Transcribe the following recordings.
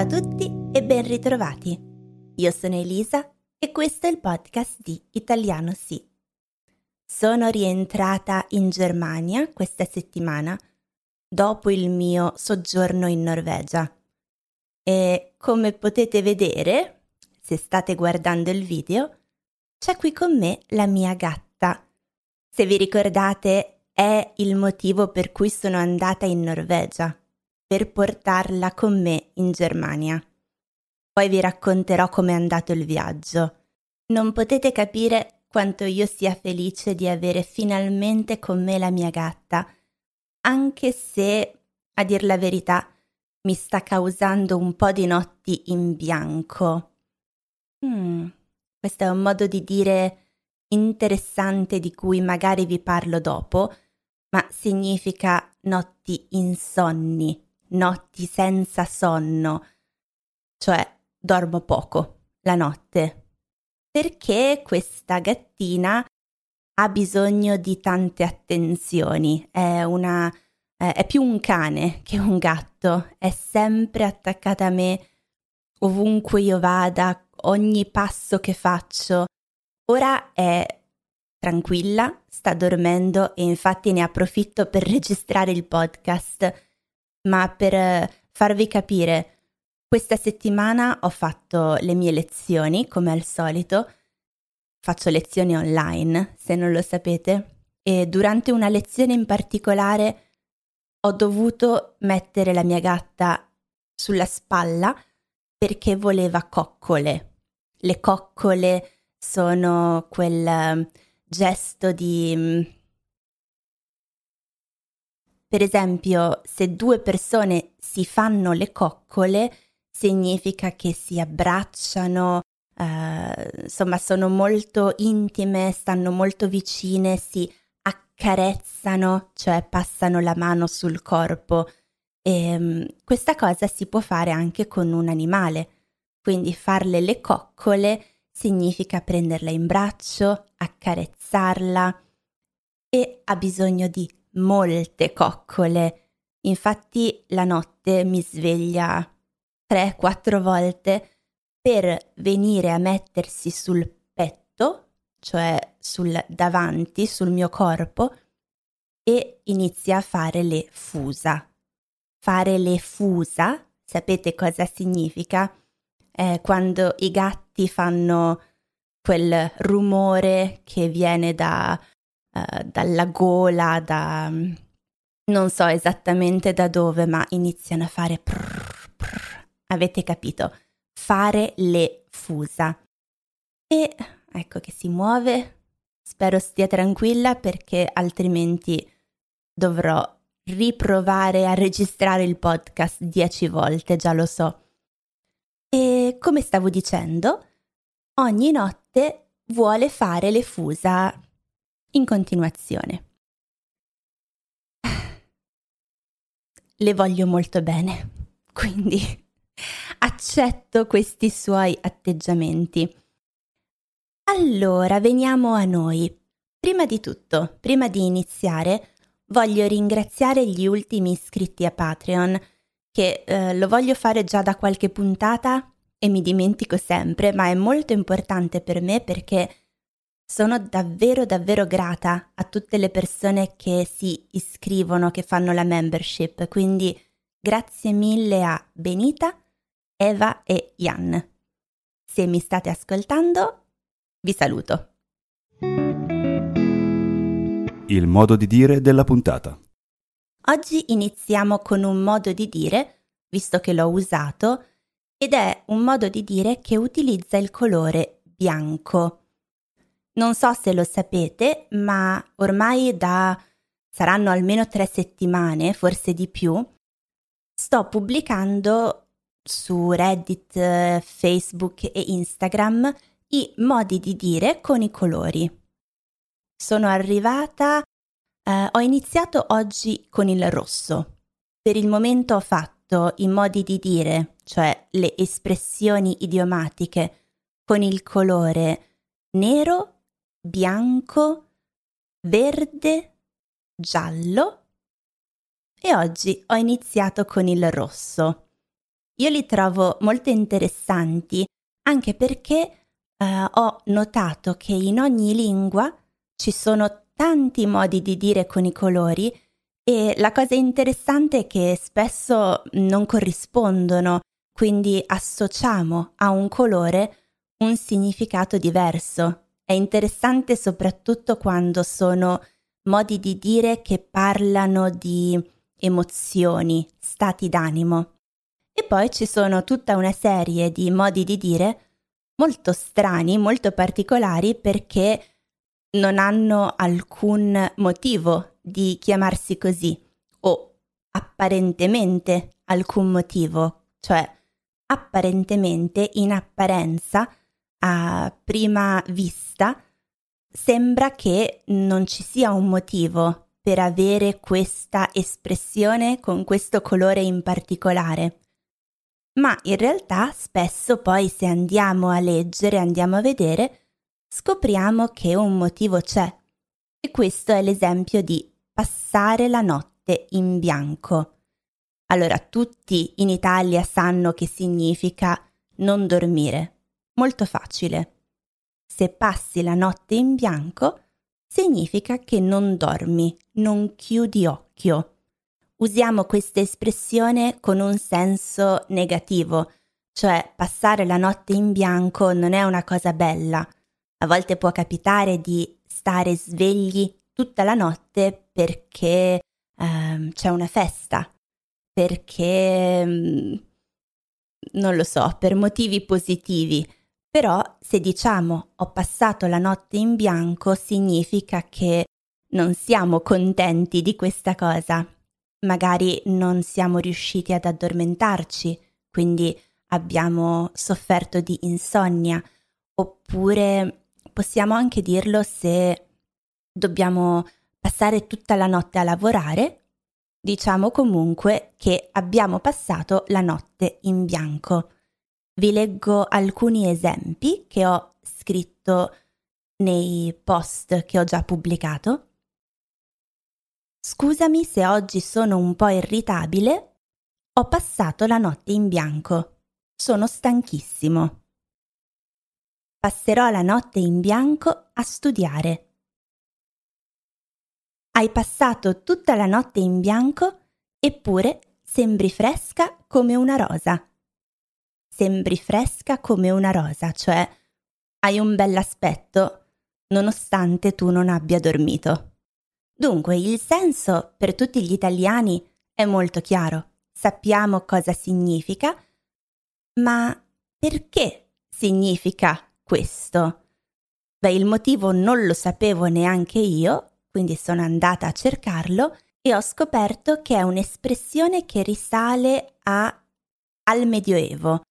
Ciao a tutti e ben ritrovati. Io sono Elisa e questo è il podcast di Italiano Sì. Sono rientrata in Germania questa settimana dopo il mio soggiorno in Norvegia e come potete vedere, se state guardando il video, c'è qui con me la mia gatta. Se vi ricordate, è il motivo per cui sono andata in Norvegia per portarla con me in Germania. Poi vi racconterò com'è andato il viaggio. Non potete capire quanto io sia felice di avere finalmente con me la mia gatta, anche se, a dir la verità, mi sta causando un po' di notti in bianco. Hmm, questo è un modo di dire interessante di cui magari vi parlo dopo, ma significa notti insonni notti senza sonno, cioè dormo poco la notte, perché questa gattina ha bisogno di tante attenzioni, è una è più un cane che un gatto, è sempre attaccata a me ovunque io vada, ogni passo che faccio. Ora è tranquilla, sta dormendo e infatti ne approfitto per registrare il podcast ma per eh, farvi capire, questa settimana ho fatto le mie lezioni, come al solito. Faccio lezioni online, se non lo sapete, e durante una lezione in particolare ho dovuto mettere la mia gatta sulla spalla perché voleva coccole. Le coccole sono quel eh, gesto di mm, per esempio, se due persone si fanno le coccole, significa che si abbracciano, eh, insomma, sono molto intime, stanno molto vicine, si accarezzano, cioè passano la mano sul corpo. E um, questa cosa si può fare anche con un animale. Quindi farle le coccole significa prenderla in braccio, accarezzarla e ha bisogno di molte coccole. Infatti la notte mi sveglia tre, quattro volte per venire a mettersi sul petto, cioè sul davanti, sul mio corpo, e inizia a fare le fusa. Fare le fusa, sapete cosa significa? È quando i gatti fanno quel rumore che viene da eh, dalla gola, da non so esattamente da dove, ma iniziano a fare prr, prr, avete capito? Fare le fusa. E ecco che si muove. Spero stia tranquilla perché altrimenti dovrò riprovare a registrare il podcast dieci volte, già lo so. E come stavo dicendo, ogni notte vuole fare le fusa in continuazione. Le voglio molto bene, quindi accetto questi suoi atteggiamenti. Allora, veniamo a noi. Prima di tutto, prima di iniziare, voglio ringraziare gli ultimi iscritti a Patreon, che eh, lo voglio fare già da qualche puntata e mi dimentico sempre, ma è molto importante per me perché sono davvero davvero grata a tutte le persone che si iscrivono, che fanno la membership, quindi grazie mille a Benita, Eva e Jan. Se mi state ascoltando, vi saluto. Il modo di dire della puntata. Oggi iniziamo con un modo di dire, visto che l'ho usato, ed è un modo di dire che utilizza il colore bianco. Non so se lo sapete, ma ormai da saranno almeno tre settimane, forse di più, sto pubblicando su Reddit, Facebook e Instagram i modi di dire con i colori. Sono arrivata, eh, ho iniziato oggi con il rosso. Per il momento ho fatto i modi di dire, cioè le espressioni idiomatiche, con il colore nero bianco, verde, giallo e oggi ho iniziato con il rosso. io li trovo molto interessanti anche perché eh, ho notato che in ogni lingua ci sono tanti modi di dire con i colori e la cosa interessante è che spesso non corrispondono, quindi associamo a un colore un significato diverso. È interessante soprattutto quando sono modi di dire che parlano di emozioni, stati d'animo. E poi ci sono tutta una serie di modi di dire molto strani, molto particolari perché non hanno alcun motivo di chiamarsi così o apparentemente alcun motivo, cioè apparentemente in apparenza a prima vista sembra che non ci sia un motivo per avere questa espressione con questo colore in particolare. Ma in realtà spesso poi se andiamo a leggere, andiamo a vedere, scopriamo che un motivo c'è. E questo è l'esempio di passare la notte in bianco. Allora tutti in Italia sanno che significa non dormire. Molto facile. Se passi la notte in bianco, significa che non dormi, non chiudi occhio. Usiamo questa espressione con un senso negativo, cioè passare la notte in bianco non è una cosa bella. A volte può capitare di stare svegli tutta la notte perché eh, c'è una festa, perché mm, non lo so, per motivi positivi. Però se diciamo ho passato la notte in bianco significa che non siamo contenti di questa cosa. Magari non siamo riusciti ad addormentarci, quindi abbiamo sofferto di insonnia, oppure possiamo anche dirlo se dobbiamo passare tutta la notte a lavorare, diciamo comunque che abbiamo passato la notte in bianco. Vi leggo alcuni esempi che ho scritto nei post che ho già pubblicato. Scusami se oggi sono un po' irritabile. Ho passato la notte in bianco. Sono stanchissimo. Passerò la notte in bianco a studiare. Hai passato tutta la notte in bianco, eppure sembri fresca come una rosa sembri fresca come una rosa, cioè hai un bell'aspetto nonostante tu non abbia dormito. Dunque, il senso per tutti gli italiani è molto chiaro. Sappiamo cosa significa, ma perché significa questo? Beh, il motivo non lo sapevo neanche io, quindi sono andata a cercarlo e ho scoperto che è un'espressione che risale a, al Medioevo,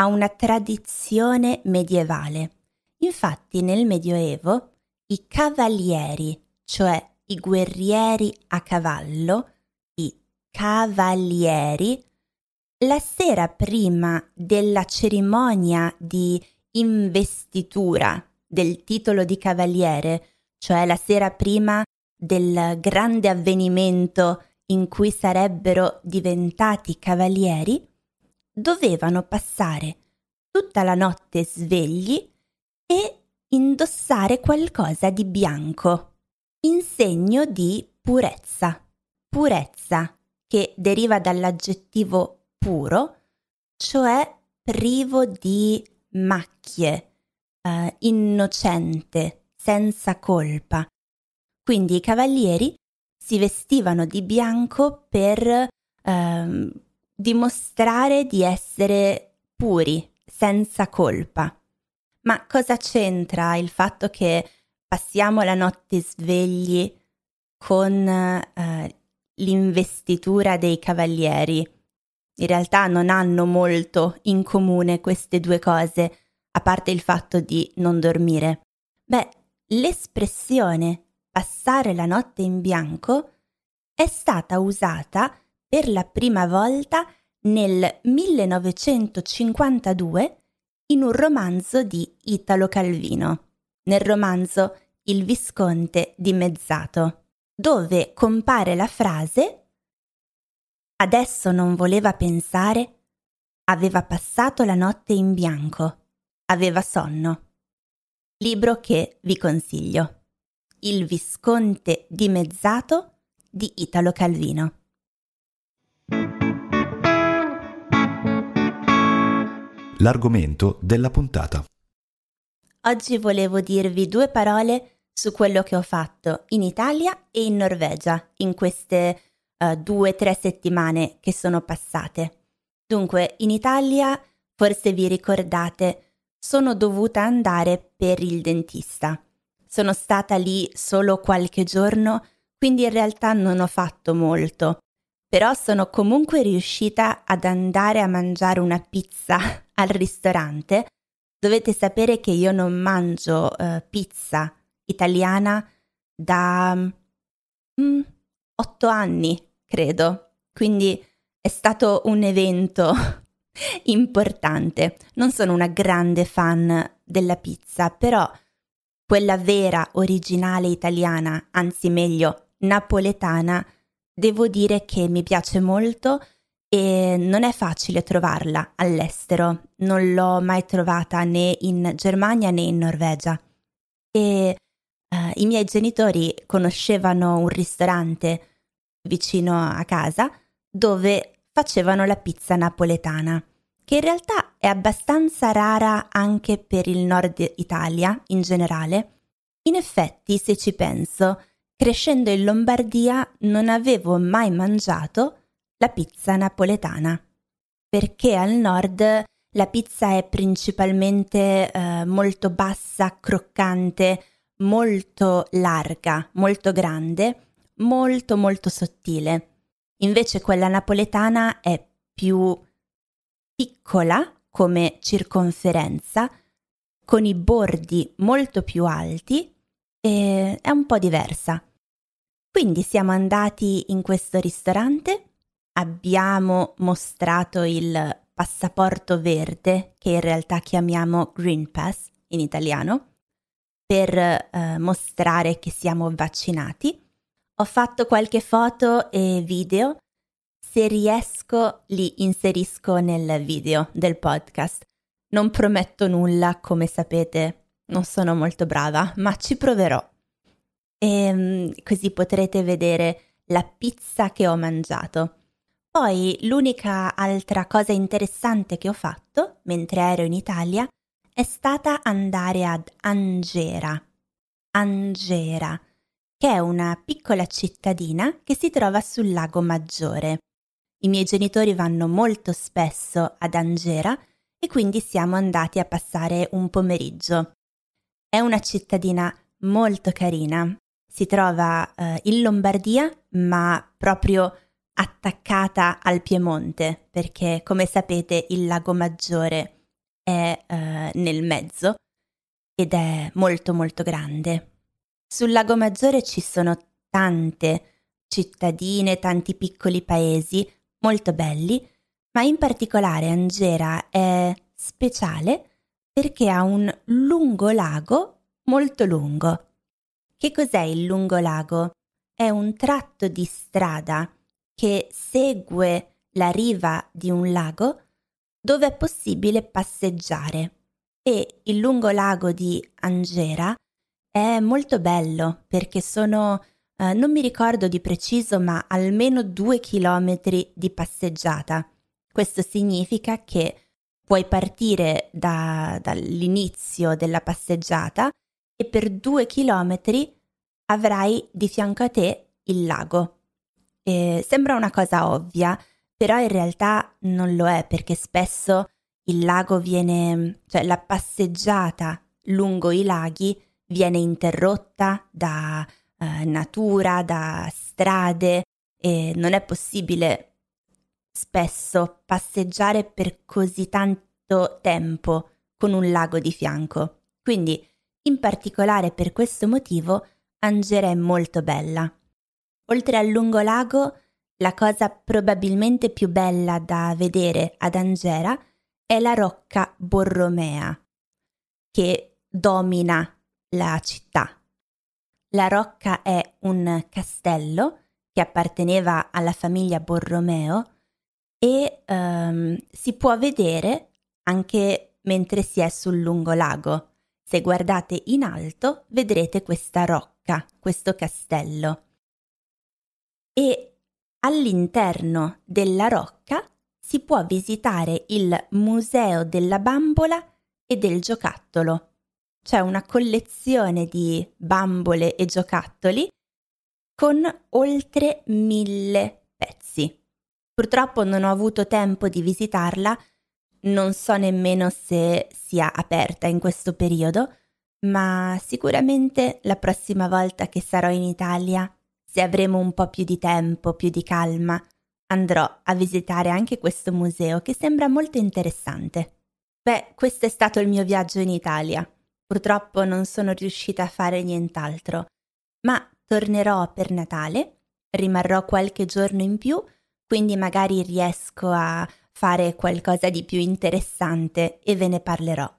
ha una tradizione medievale. Infatti nel Medioevo i cavalieri, cioè i guerrieri a cavallo, i cavalieri, la sera prima della cerimonia di investitura del titolo di cavaliere, cioè la sera prima del grande avvenimento in cui sarebbero diventati cavalieri, dovevano passare tutta la notte svegli e indossare qualcosa di bianco, in segno di purezza. Purezza che deriva dall'aggettivo puro, cioè privo di macchie, eh, innocente, senza colpa. Quindi i cavalieri si vestivano di bianco per eh, dimostrare di essere puri, senza colpa. Ma cosa c'entra il fatto che passiamo la notte svegli con eh, l'investitura dei cavalieri? In realtà non hanno molto in comune queste due cose, a parte il fatto di non dormire. Beh, l'espressione passare la notte in bianco è stata usata per la prima volta nel 1952 in un romanzo di Italo Calvino, nel romanzo Il Visconte dimezzato, dove compare la frase Adesso non voleva pensare aveva passato la notte in bianco, aveva sonno. Libro che vi consiglio. Il Visconte dimezzato di Italo Calvino. L'argomento della puntata. Oggi volevo dirvi due parole su quello che ho fatto in Italia e in Norvegia in queste uh, due o tre settimane che sono passate. Dunque, in Italia, forse vi ricordate, sono dovuta andare per il dentista. Sono stata lì solo qualche giorno, quindi in realtà non ho fatto molto. Però sono comunque riuscita ad andare a mangiare una pizza al ristorante. Dovete sapere che io non mangio uh, pizza italiana da mm, otto anni, credo. Quindi è stato un evento importante. Non sono una grande fan della pizza, però quella vera, originale italiana, anzi meglio, napoletana, devo dire che mi piace molto e non è facile trovarla all'estero. Non l'ho mai trovata né in Germania né in Norvegia. E uh, i miei genitori conoscevano un ristorante vicino a casa dove facevano la pizza napoletana, che in realtà è abbastanza rara anche per il nord Italia in generale. In effetti, se ci penso, crescendo in Lombardia non avevo mai mangiato la pizza napoletana, perché al nord la pizza è principalmente eh, molto bassa, croccante, molto larga, molto grande, molto molto sottile. Invece quella napoletana è più piccola come circonferenza, con i bordi molto più alti e è un po' diversa. Quindi siamo andati in questo ristorante, abbiamo mostrato il passaporto verde, che in realtà chiamiamo Green Pass in italiano, per eh, mostrare che siamo vaccinati ho fatto qualche foto e video. Se riesco li inserisco nel video del podcast. Non prometto nulla, come sapete, non sono molto brava, ma ci proverò. E ehm, così potrete vedere la pizza che ho mangiato. Poi l'unica altra cosa interessante che ho fatto mentre ero in Italia è stata andare ad Angera. Angera che è una piccola cittadina che si trova sul lago Maggiore. I miei genitori vanno molto spesso ad Angera e quindi siamo andati a passare un pomeriggio. È una cittadina molto carina. Si trova eh, in Lombardia, ma proprio attaccata al Piemonte, perché come sapete il lago Maggiore è eh, nel mezzo ed è molto molto grande. Sul Lago Maggiore ci sono tante cittadine, tanti piccoli paesi molto belli, ma in particolare Angera è speciale perché ha un lungo lago molto lungo. Che cos'è il lungo lago? È un tratto di strada che segue la riva di un lago dove è possibile passeggiare e il lungo lago di Angera è molto bello perché sono, eh, non mi ricordo di preciso, ma almeno due chilometri di passeggiata. Questo significa che puoi partire da, dall'inizio della passeggiata e per due chilometri avrai di fianco a te il lago. E sembra una cosa ovvia, però in realtà non lo è perché spesso il lago viene, cioè la passeggiata lungo i laghi viene interrotta da eh, natura, da strade e non è possibile spesso passeggiare per così tanto tempo con un lago di fianco. Quindi, in particolare per questo motivo, Angera è molto bella. Oltre al lungo lago, la cosa probabilmente più bella da vedere ad Angera è la rocca Borromea, che domina la città. La Rocca è un castello che apparteneva alla famiglia Borromeo e um, si può vedere anche mentre si è sul lungolago. Se guardate in alto vedrete questa rocca, questo castello. E all'interno della rocca si può visitare il Museo della bambola e del giocattolo. C'è una collezione di bambole e giocattoli con oltre mille pezzi. Purtroppo non ho avuto tempo di visitarla, non so nemmeno se sia aperta in questo periodo, ma sicuramente la prossima volta che sarò in Italia, se avremo un po' più di tempo, più di calma, andrò a visitare anche questo museo che sembra molto interessante. Beh, questo è stato il mio viaggio in Italia. Purtroppo non sono riuscita a fare nient'altro, ma tornerò per Natale, rimarrò qualche giorno in più, quindi magari riesco a fare qualcosa di più interessante e ve ne parlerò.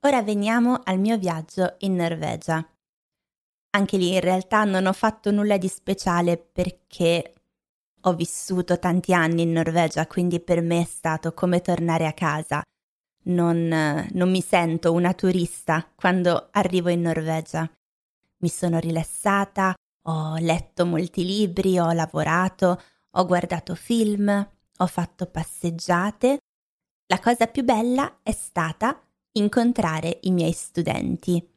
Ora veniamo al mio viaggio in Norvegia. Anche lì in realtà non ho fatto nulla di speciale perché ho vissuto tanti anni in Norvegia, quindi per me è stato come tornare a casa. Non, non mi sento una turista quando arrivo in Norvegia. Mi sono rilassata, ho letto molti libri, ho lavorato, ho guardato film, ho fatto passeggiate. La cosa più bella è stata incontrare i miei studenti.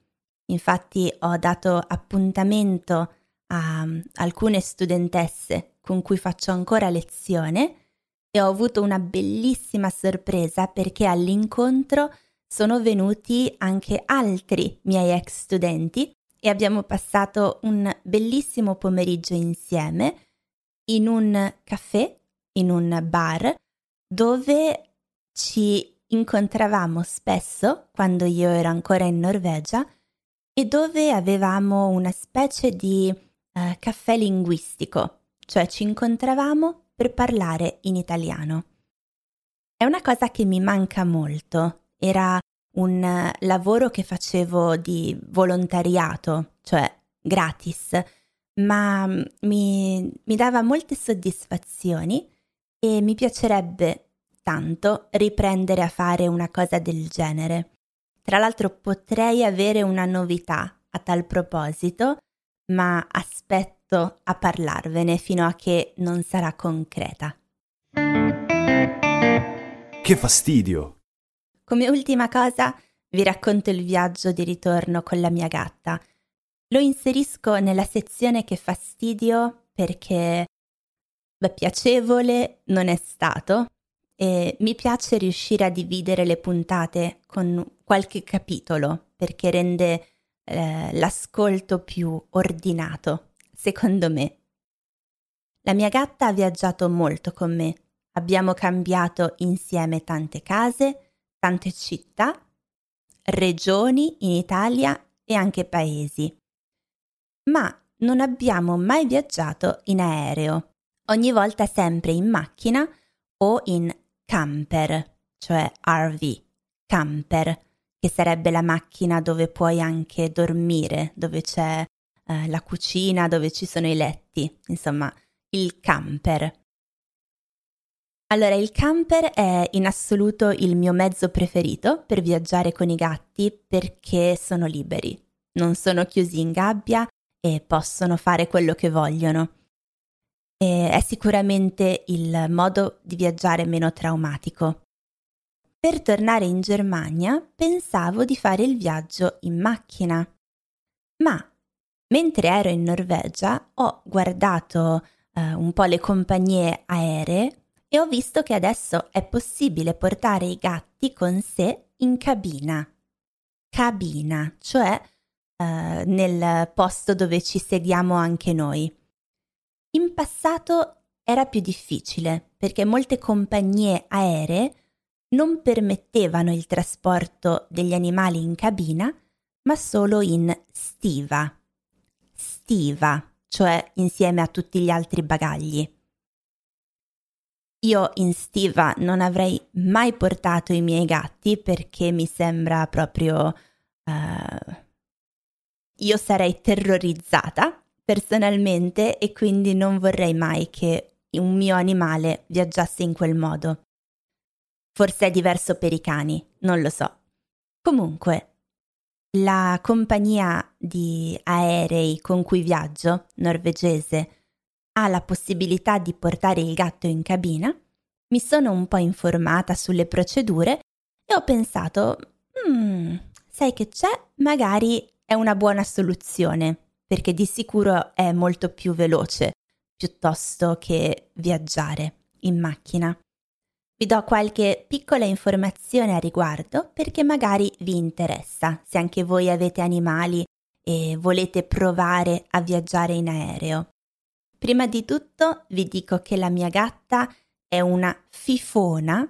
Infatti ho dato appuntamento a alcune studentesse con cui faccio ancora lezione e ho avuto una bellissima sorpresa perché all'incontro sono venuti anche altri miei ex studenti e abbiamo passato un bellissimo pomeriggio insieme in un caffè, in un bar, dove ci incontravamo spesso quando io ero ancora in Norvegia e dove avevamo una specie di uh, caffè linguistico cioè ci incontravamo per parlare in italiano. È una cosa che mi manca molto, era un lavoro che facevo di volontariato, cioè gratis, ma mi, mi dava molte soddisfazioni e mi piacerebbe tanto riprendere a fare una cosa del genere. Tra l'altro potrei avere una novità a tal proposito, ma aspetto a parlarvene fino a che non sarà concreta. Che fastidio! Come ultima cosa vi racconto il viaggio di ritorno con la mia gatta. Lo inserisco nella sezione che fastidio perché beh, piacevole non è stato e mi piace riuscire a dividere le puntate con qualche capitolo perché rende eh, l'ascolto più ordinato secondo me. La mia gatta ha viaggiato molto con me. Abbiamo cambiato insieme tante case, tante città, regioni in Italia e anche paesi. Ma non abbiamo mai viaggiato in aereo, ogni volta sempre in macchina o in camper, cioè RV, camper, che sarebbe la macchina dove puoi anche dormire, dove c'è eh, la cucina dove ci sono i letti, insomma, il camper. Allora, il camper è in assoluto il mio mezzo preferito per viaggiare con i gatti perché sono liberi, non sono chiusi in gabbia e possono fare quello che vogliono. E è sicuramente il modo di viaggiare meno traumatico. Per tornare in Germania pensavo di fare il viaggio in macchina, ma Mentre ero in Norvegia ho guardato eh, un po' le compagnie aeree e ho visto che adesso è possibile portare i gatti con sé in cabina. Cabina, cioè eh, nel posto dove ci sediamo anche noi. In passato era più difficile perché molte compagnie aeree non permettevano il trasporto degli animali in cabina, ma solo in stiva stiva, cioè insieme a tutti gli altri bagagli. Io in stiva non avrei mai portato i miei gatti perché mi sembra proprio... Uh, io sarei terrorizzata personalmente e quindi non vorrei mai che un mio animale viaggiasse in quel modo. Forse è diverso per i cani, non lo so. Comunque, la compagnia di aerei con cui viaggio, norvegese, ha la possibilità di portare il gatto in cabina, mi sono un po' informata sulle procedure e ho pensato, mm, sai che c'è? Magari è una buona soluzione, perché di sicuro è molto più veloce piuttosto che viaggiare in macchina. Vi do qualche piccola informazione a riguardo perché magari vi interessa se anche voi avete animali e volete provare a viaggiare in aereo. Prima di tutto vi dico che la mia gatta è una fifona,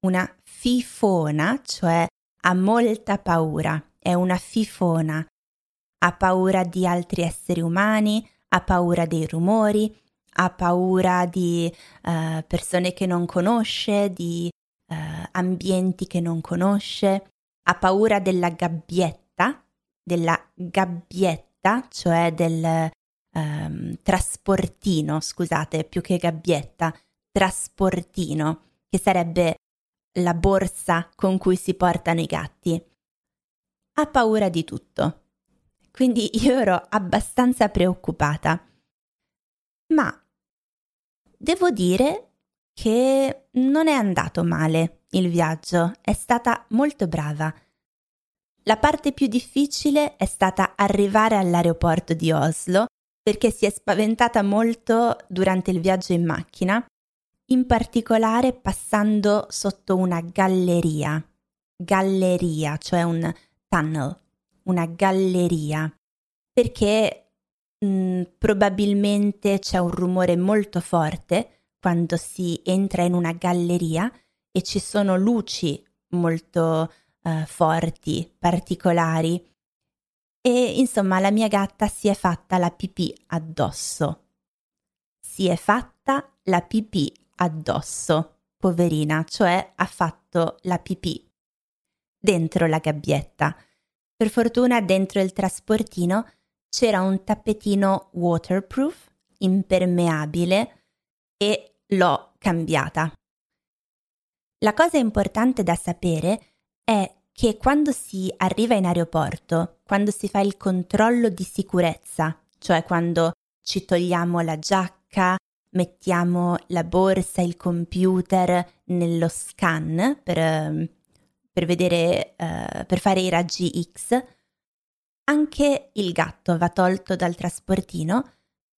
una fifona, cioè ha molta paura, è una fifona, ha paura di altri esseri umani, ha paura dei rumori, ha paura di uh, persone che non conosce, di uh, ambienti che non conosce, ha paura della gabbietta, della gabbietta, cioè del um, trasportino, scusate, più che gabbietta, trasportino, che sarebbe la borsa con cui si portano i gatti. Ha paura di tutto. Quindi io ero abbastanza preoccupata. Ma Devo dire che non è andato male il viaggio, è stata molto brava. La parte più difficile è stata arrivare all'aeroporto di Oslo perché si è spaventata molto durante il viaggio in macchina, in particolare passando sotto una galleria. Galleria, cioè un tunnel, una galleria, perché mh, probabilmente c'è un rumore molto forte quando si entra in una galleria e ci sono luci molto uh, forti, particolari. E insomma la mia gatta si è fatta la pipì addosso. Si è fatta la pipì addosso, poverina, cioè ha fatto la pipì dentro la gabbietta. Per fortuna dentro il trasportino c'era un tappetino waterproof, impermeabile, e l'ho cambiata. La cosa importante da sapere è che quando si arriva in aeroporto, quando si fa il controllo di sicurezza, cioè quando ci togliamo la giacca, mettiamo la borsa, il computer nello scan per, per vedere, uh, per fare i raggi X, anche il gatto va tolto dal trasportino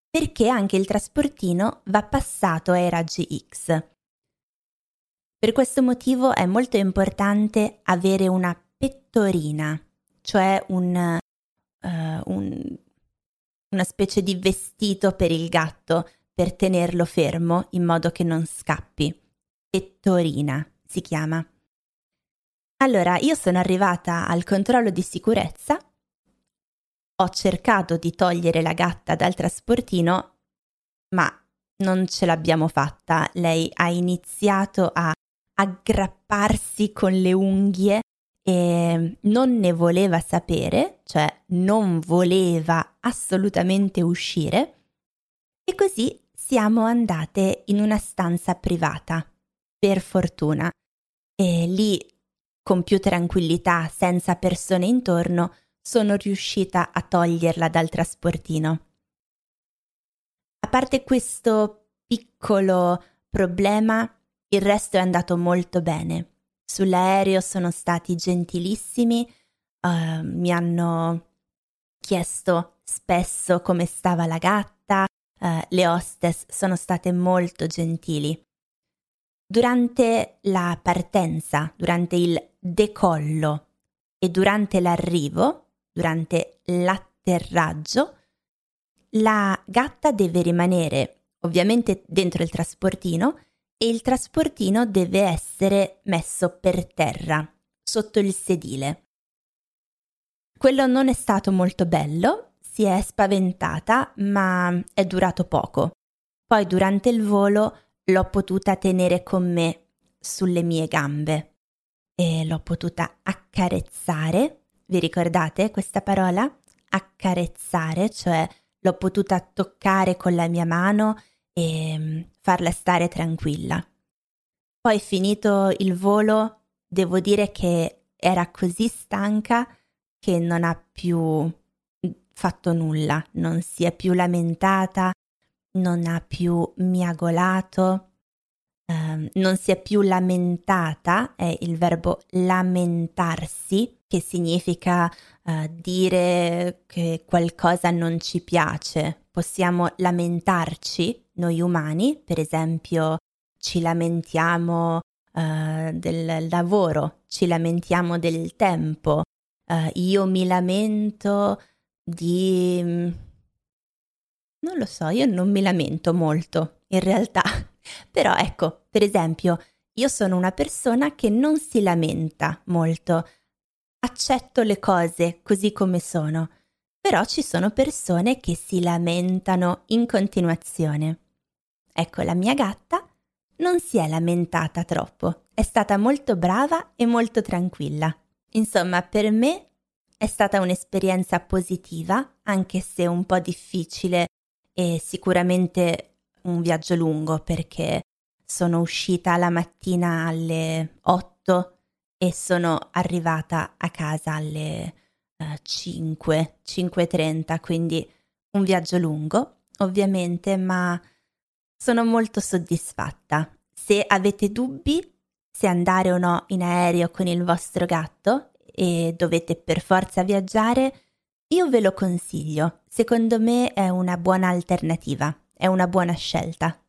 perché anche il trasportino va passato ai raggi X. Per questo motivo è molto importante avere una pettorina, cioè un, uh, un, una specie di vestito per il gatto per tenerlo fermo in modo che non scappi. Pettorina si chiama. Allora, io sono arrivata al controllo di sicurezza ho cercato di togliere la gatta dal trasportino, ma non ce l'abbiamo fatta. Lei ha iniziato a aggrapparsi con le unghie e non ne voleva sapere, cioè non voleva assolutamente uscire. E così siamo andate in una stanza privata, per fortuna. E lì, con più tranquillità, senza persone intorno, sono riuscita a toglierla dal trasportino. A parte questo piccolo problema, il resto è andato molto bene. Sull'aereo sono stati gentilissimi, uh, mi hanno chiesto spesso come stava la gatta, uh, le hostess sono state molto gentili. Durante la partenza, durante il decollo e durante l'arrivo, durante l'atterraggio, la gatta deve rimanere ovviamente dentro il trasportino e il trasportino deve essere messo per terra, sotto il sedile. Quello non è stato molto bello, si è spaventata, ma è durato poco. Poi durante il volo l'ho potuta tenere con me sulle mie gambe e l'ho potuta accarezzare vi ricordate questa parola? Accarezzare, cioè l'ho potuta toccare con la mia mano e mm, farla stare tranquilla. Poi finito il volo, devo dire che era così stanca che non ha più fatto nulla, non si è più lamentata, non ha più miagolato, ehm, non si è più lamentata, è il verbo lamentarsi, che significa eh, dire che qualcosa non ci piace. Possiamo lamentarci noi umani, per esempio ci lamentiamo uh, del lavoro, ci lamentiamo del tempo, uh, io mi lamento di... non lo so, io non mi lamento molto in realtà, però ecco, per esempio, io sono una persona che non si lamenta molto, accetto le cose così come sono, però ci sono persone che si lamentano in continuazione. Ecco, la mia gatta non si è lamentata troppo, è stata molto brava e molto tranquilla. Insomma, per me è stata un'esperienza positiva, anche se un po' difficile e sicuramente un viaggio lungo perché sono uscita la mattina alle 8 e sono arrivata a casa alle uh, 5, 5.30, quindi un viaggio lungo, ovviamente, ma sono molto soddisfatta. Se avete dubbi se andare o no in aereo con il vostro gatto e dovete per forza viaggiare, io ve lo consiglio. Secondo me è una buona alternativa, è una buona scelta.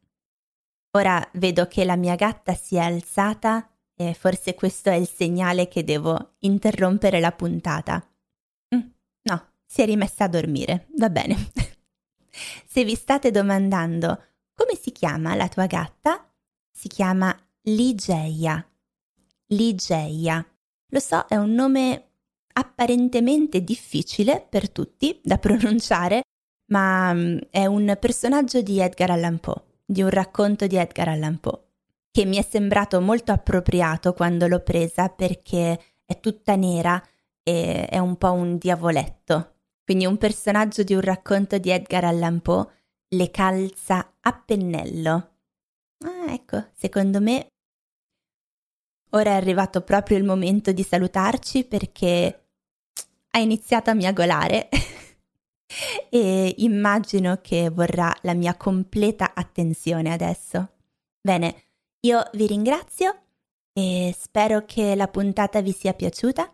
Ora vedo che la mia gatta si è alzata e forse questo è il segnale che devo interrompere la puntata. Mm, no, si è rimessa a dormire, va bene. Se vi state domandando come si chiama la tua gatta? Si chiama Ligeia. Ligeia. Lo so, è un nome apparentemente difficile per tutti da pronunciare, ma mm, è un personaggio di Edgar Allan Poe, di un racconto di Edgar Allan Poe, che mi è sembrato molto appropriato quando l'ho presa perché è tutta nera e è un po' un diavoletto. Quindi un personaggio di un racconto di Edgar Allan Poe le calza a pennello. Ah, ecco, secondo me ora è arrivato proprio il momento di salutarci perché ha iniziato a miagolare e immagino che vorrà la mia completa attenzione adesso. Bene, io vi ringrazio e spero che la puntata vi sia piaciuta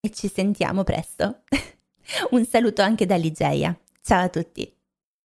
e ci sentiamo presto. Un saluto anche da Ligeia. Ciao a tutti!